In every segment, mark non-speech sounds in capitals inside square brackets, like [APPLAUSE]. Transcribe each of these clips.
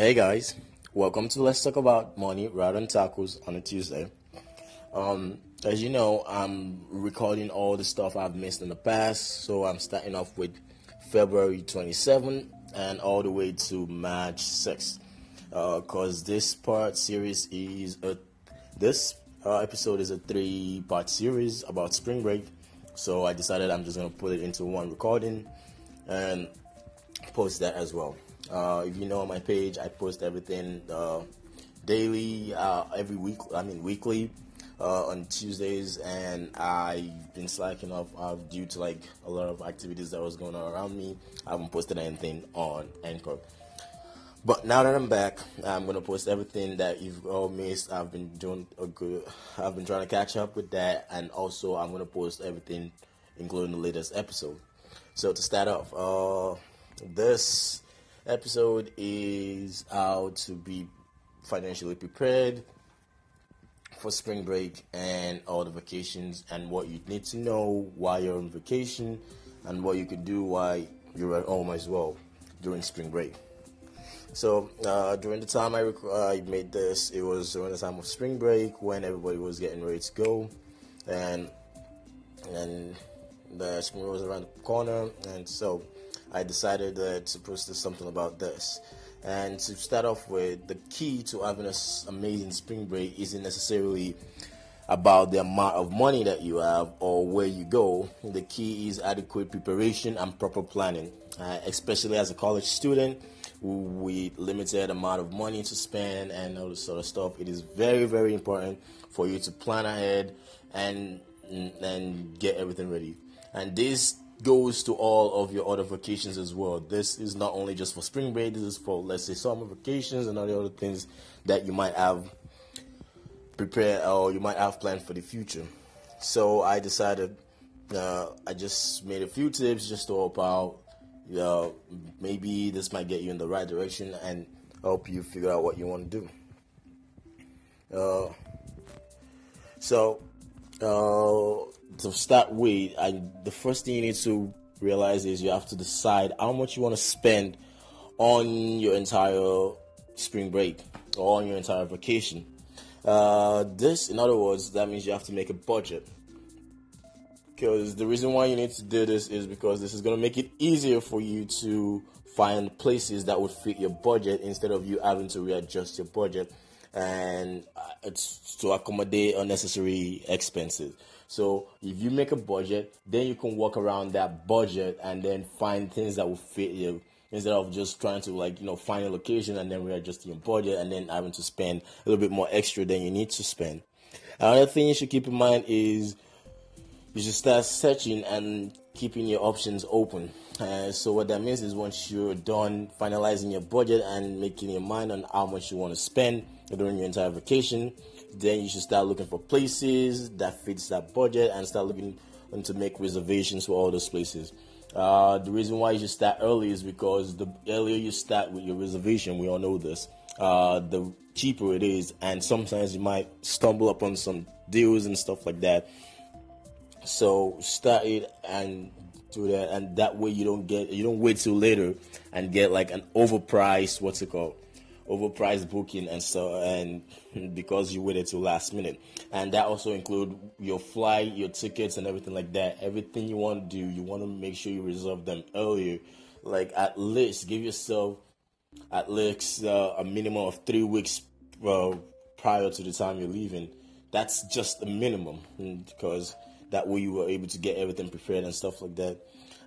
Hey guys, welcome to Let's Talk About Money rather than tacos on a Tuesday. Um, as you know, I'm recording all the stuff I've missed in the past, so I'm starting off with February 27 and all the way to March 6. Because uh, this part series is a this uh, episode is a three part series about spring break, so I decided I'm just gonna put it into one recording and post that as well. Uh, if you know my page, I post everything uh, daily, uh, every week. I mean weekly uh, on Tuesdays, and I've been slacking off uh, due to like a lot of activities that was going on around me. I haven't posted anything on Anchor. But now that I'm back, I'm gonna post everything that you've all missed. I've been doing a good. I've been trying to catch up with that, and also I'm gonna post everything, including the latest episode. So to start off, uh, this episode is how to be financially prepared for spring break and all the vacations and what you need to know while you're on vacation and what you could do while you're at home as well during spring break. So uh, during the time I, rec- I made this, it was during the time of spring break when everybody was getting ready to go, and and the spring was around the corner, and so I decided uh, to post something about this. And to start off with, the key to having an amazing spring break isn't necessarily about the amount of money that you have or where you go. The key is adequate preparation and proper planning, uh, especially as a college student with limited amount of money to spend and all this sort of stuff. It is very, very important for you to plan ahead and and get everything ready. And this goes to all of your other vacations as well. This is not only just for spring break, this is for, let's say, summer vacations and all the other things that you might have prepared or you might have planned for the future. So I decided, uh, I just made a few tips just to help out. Uh, maybe this might get you in the right direction and help you figure out what you want to do. Uh, so, uh, to start with, I, the first thing you need to realize is you have to decide how much you want to spend on your entire spring break or on your entire vacation. Uh, this, in other words, that means you have to make a budget. Because the reason why you need to do this is because this is going to make it easier for you to find places that would fit your budget instead of you having to readjust your budget and uh, it's to accommodate unnecessary expenses. So if you make a budget, then you can walk around that budget and then find things that will fit you instead of just trying to like you know find a location and then readjust your budget and then having to spend a little bit more extra than you need to spend. Another thing you should keep in mind is you should start searching and keeping your options open. Uh, so what that means is once you're done finalizing your budget and making your mind on how much you want to spend during your entire vacation, then you should start looking for places that fits that budget and start looking to make reservations for all those places. Uh, the reason why you should start early is because the earlier you start with your reservation, we all know this, uh, the cheaper it is, and sometimes you might stumble upon some deals and stuff like that. So start it and do that, and that way you don't get you don't wait till later and get like an overpriced what's it called? Overpriced booking and so and [LAUGHS] because you waited till last minute. And that also include your flight your tickets and everything like that. Everything you want to do you want to make sure you reserve them earlier. Like at least give yourself at least uh, a minimum of three weeks uh, prior to the time you're leaving. That's just a minimum because that way you were able to get everything prepared and stuff like that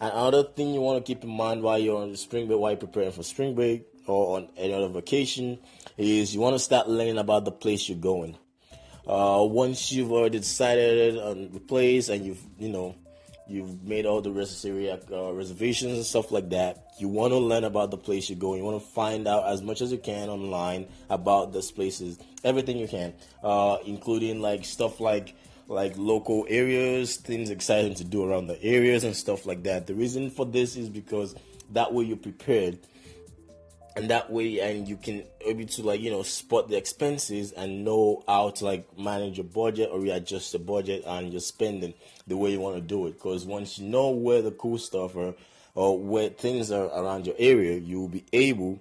and another thing you want to keep in mind while you're on the spring break while you're preparing for spring break or on any other vacation is you want to start learning about the place you're going. Uh, once you've already decided on the place and you've you know you've made all the necessary uh, reservations and stuff like that, you want to learn about the place you're going. You want to find out as much as you can online about these places, everything you can, uh, including like stuff like like local areas, things exciting to do around the areas and stuff like that. The reason for this is because that way you're prepared and that way and you can able to like you know spot the expenses and know how to like manage your budget or readjust the budget and your spending the way you want to do it because once you know where the cool stuff are or where things are around your area you will be able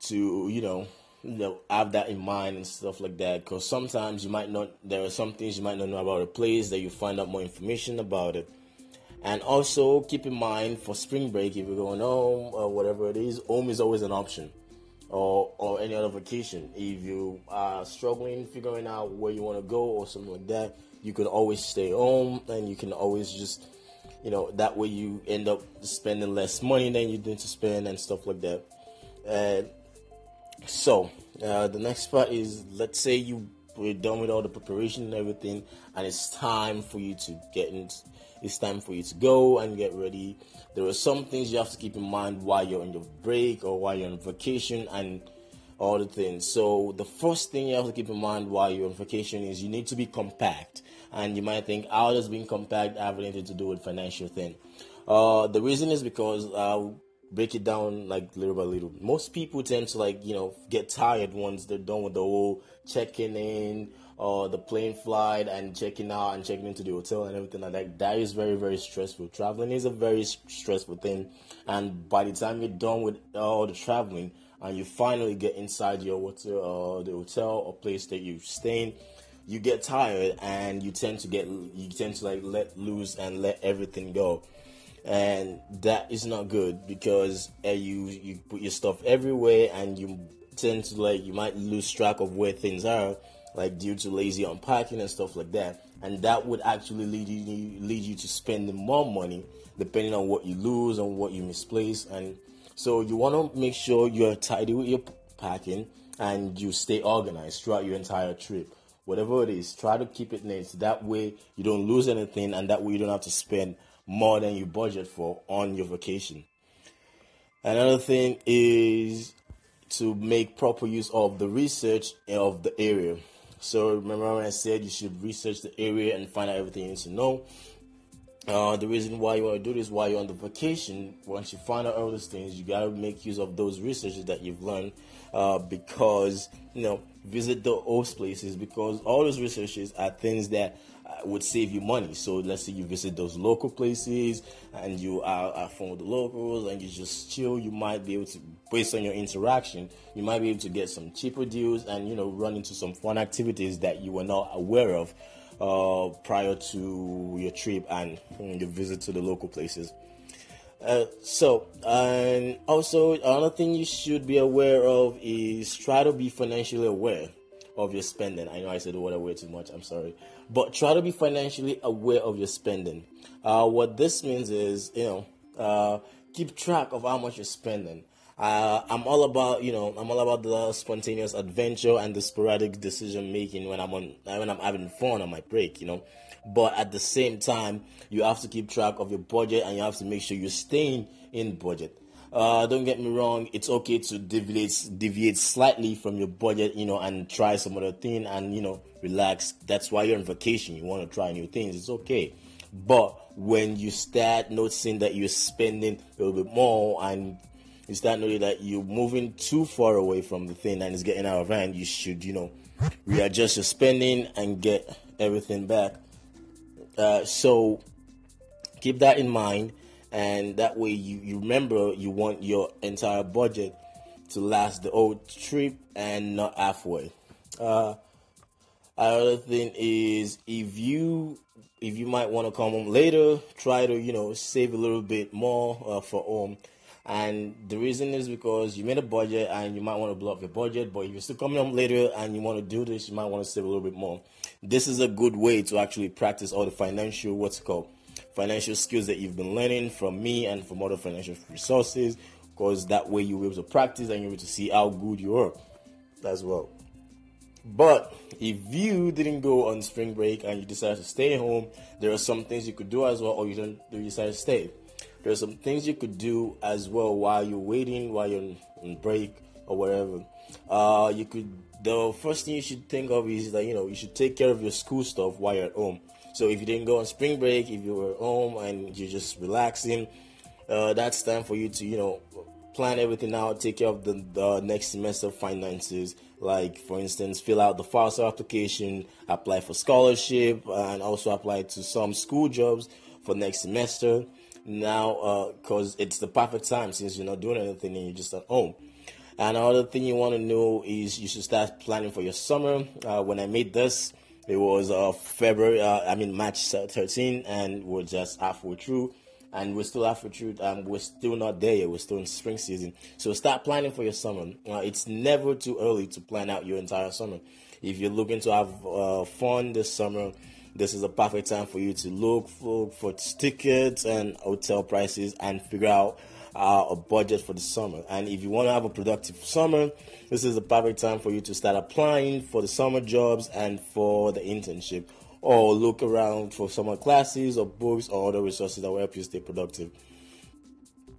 to you know you know have that in mind and stuff like that because sometimes you might not there are some things you might not know about a place that you find out more information about it. And also keep in mind for spring break if you're going home or whatever it is home is always an option. Or or any other vacation. If you are struggling figuring out where you want to go or something like that you can always stay home and you can always just you know that way you end up spending less money than you need to spend and stuff like that. And so uh, the next part is let's say you we're done with all the preparation and everything, and it's time for you to get in. It's time for you to go and get ready. There are some things you have to keep in mind while you're on your break or while you're on vacation and all the things. So the first thing you have to keep in mind while you're on vacation is you need to be compact. And you might think, how does being compact have anything to do with financial thing? Uh, the reason is because uh, break it down like little by little. Most people tend to like you know get tired once they're done with the whole checking in or the plane flight and checking out and checking into the hotel and everything like that. That is very very stressful. Traveling is a very stressful thing, and by the time you're done with all the traveling and you finally get inside your hotel, uh, the hotel or place that you're staying. You get tired and you tend to get you tend to like let loose and let everything go and that is not good because uh, you you put your stuff everywhere and you tend to like you might lose track of where things are like due to lazy unpacking and stuff like that. And that would actually lead you lead you to spending more money depending on what you lose and what you misplace. And so you want to make sure you're tidy with your packing and you stay organized throughout your entire trip. Whatever it is try to keep it neat. That way you don't lose anything and that way you don't have to spend more than you budget for on your vacation. Another thing is to make proper use of the research of the area. So remember when I said you should research the area and find out everything you need to know. Uh, the reason why you want to do this while you're on the vacation, once you find out all these things, you gotta make use of those researches that you've learned, uh, because you know visit the host places because all those researches are things that uh, would save you money. So let's say you visit those local places and you are, are from the locals and you just chill, you might be able to, based on your interaction, you might be able to get some cheaper deals and you know run into some fun activities that you were not aware of uh, prior to your trip and your visit to the local places. Uh, so, and also another thing you should be aware of is try to be financially aware of your spending. I know I said the word aware too much. I'm sorry, but try to be financially aware of your spending. Uh, what this means is, you know, uh, keep track of how much you're spending. Uh, I'm all about, you know, I'm all about the spontaneous adventure and the sporadic decision making when I'm on, when I'm having fun on my break, you know. But at the same time, you have to keep track of your budget and you have to make sure you're staying in budget. Uh, don't get me wrong, it's okay to deviate deviate slightly from your budget, you know, and try some other thing and you know relax. That's why you're on vacation. You want to try new things. It's okay. But when you start noticing that you're spending a little bit more and you start knowing that you're moving too far away from the thing and it's getting out of hand, you should, you know, readjust your spending and get everything back. Uh, so keep that in mind, and that way you, you remember you want your entire budget to last the whole trip and not halfway. Uh, another thing is if you if you might want to come home later, try to you know save a little bit more uh, for home and the reason is because you made a budget and you might want to blow up your budget, but if you're still coming home later and you want to do this, you might want to save a little bit more. This is a good way to actually practice all the financial, what's called, financial skills that you've been learning from me and from other financial resources, because that way you'll be able to practice and you'll be able to see how good you are as well. But if you didn't go on spring break and you decided to stay home, there are some things you could do as well, or you don't you decide to stay there's some things you could do as well while you're waiting, while you're on break or whatever. Uh, you could. The first thing you should think of is that you know you should take care of your school stuff while you're at home. So if you didn't go on spring break, if you were home and you're just relaxing, uh, that's time for you to you know plan everything out, take care of the, the next semester finances. Like for instance, fill out the FAFSA application, apply for scholarship, and also apply to some school jobs for next semester now because uh, it's the perfect time since you're not doing anything and you're just at home. And Another thing you want to know is you should start planning for your summer. Uh, when I made this, it was uh, February, uh, I mean March 13, and we're just halfway through, and we're still halfway through. Um, we're still not there yet. We're still in spring season, so start planning for your summer. Uh, it's never too early to plan out your entire summer. If you're looking to have uh, fun this summer, this is a perfect time for you to look for, for tickets and hotel prices and figure out uh, a budget for the summer. And if you want to have a productive summer, this is the perfect time for you to start applying for the summer jobs and for the internship, or look around for summer classes or books or other resources that will help you stay productive.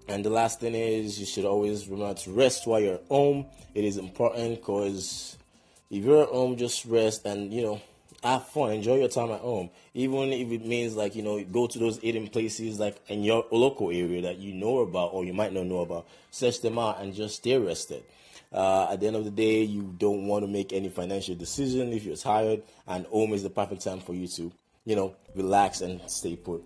And the last thing is, you should always remember to rest while you're home. It is important because if you're at home, just rest and you know have fun, enjoy your time at home. Even if it means like, you know, go to those eating places like in your local area that you know about or you might not know about. Search them out and just stay rested. Uh, at the end of the day, you don't want to make any financial decision if you're tired, and home is the perfect time for you to, you know, relax and stay put.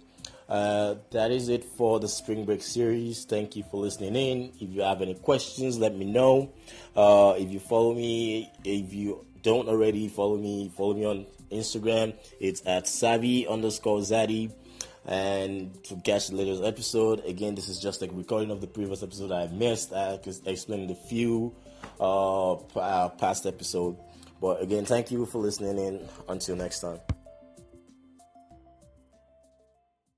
Uh, that is it for the spring break series. Thank you for listening in. If you have any questions, let me know. Uh, if you follow me, if you don't already follow me, follow me on Instagram. It's at savvy underscore zaddy. And to catch the latest episode, again, this is just a recording of the previous episode I missed. I explained a few uh, past episode. But again, thank you for listening in. Until next time.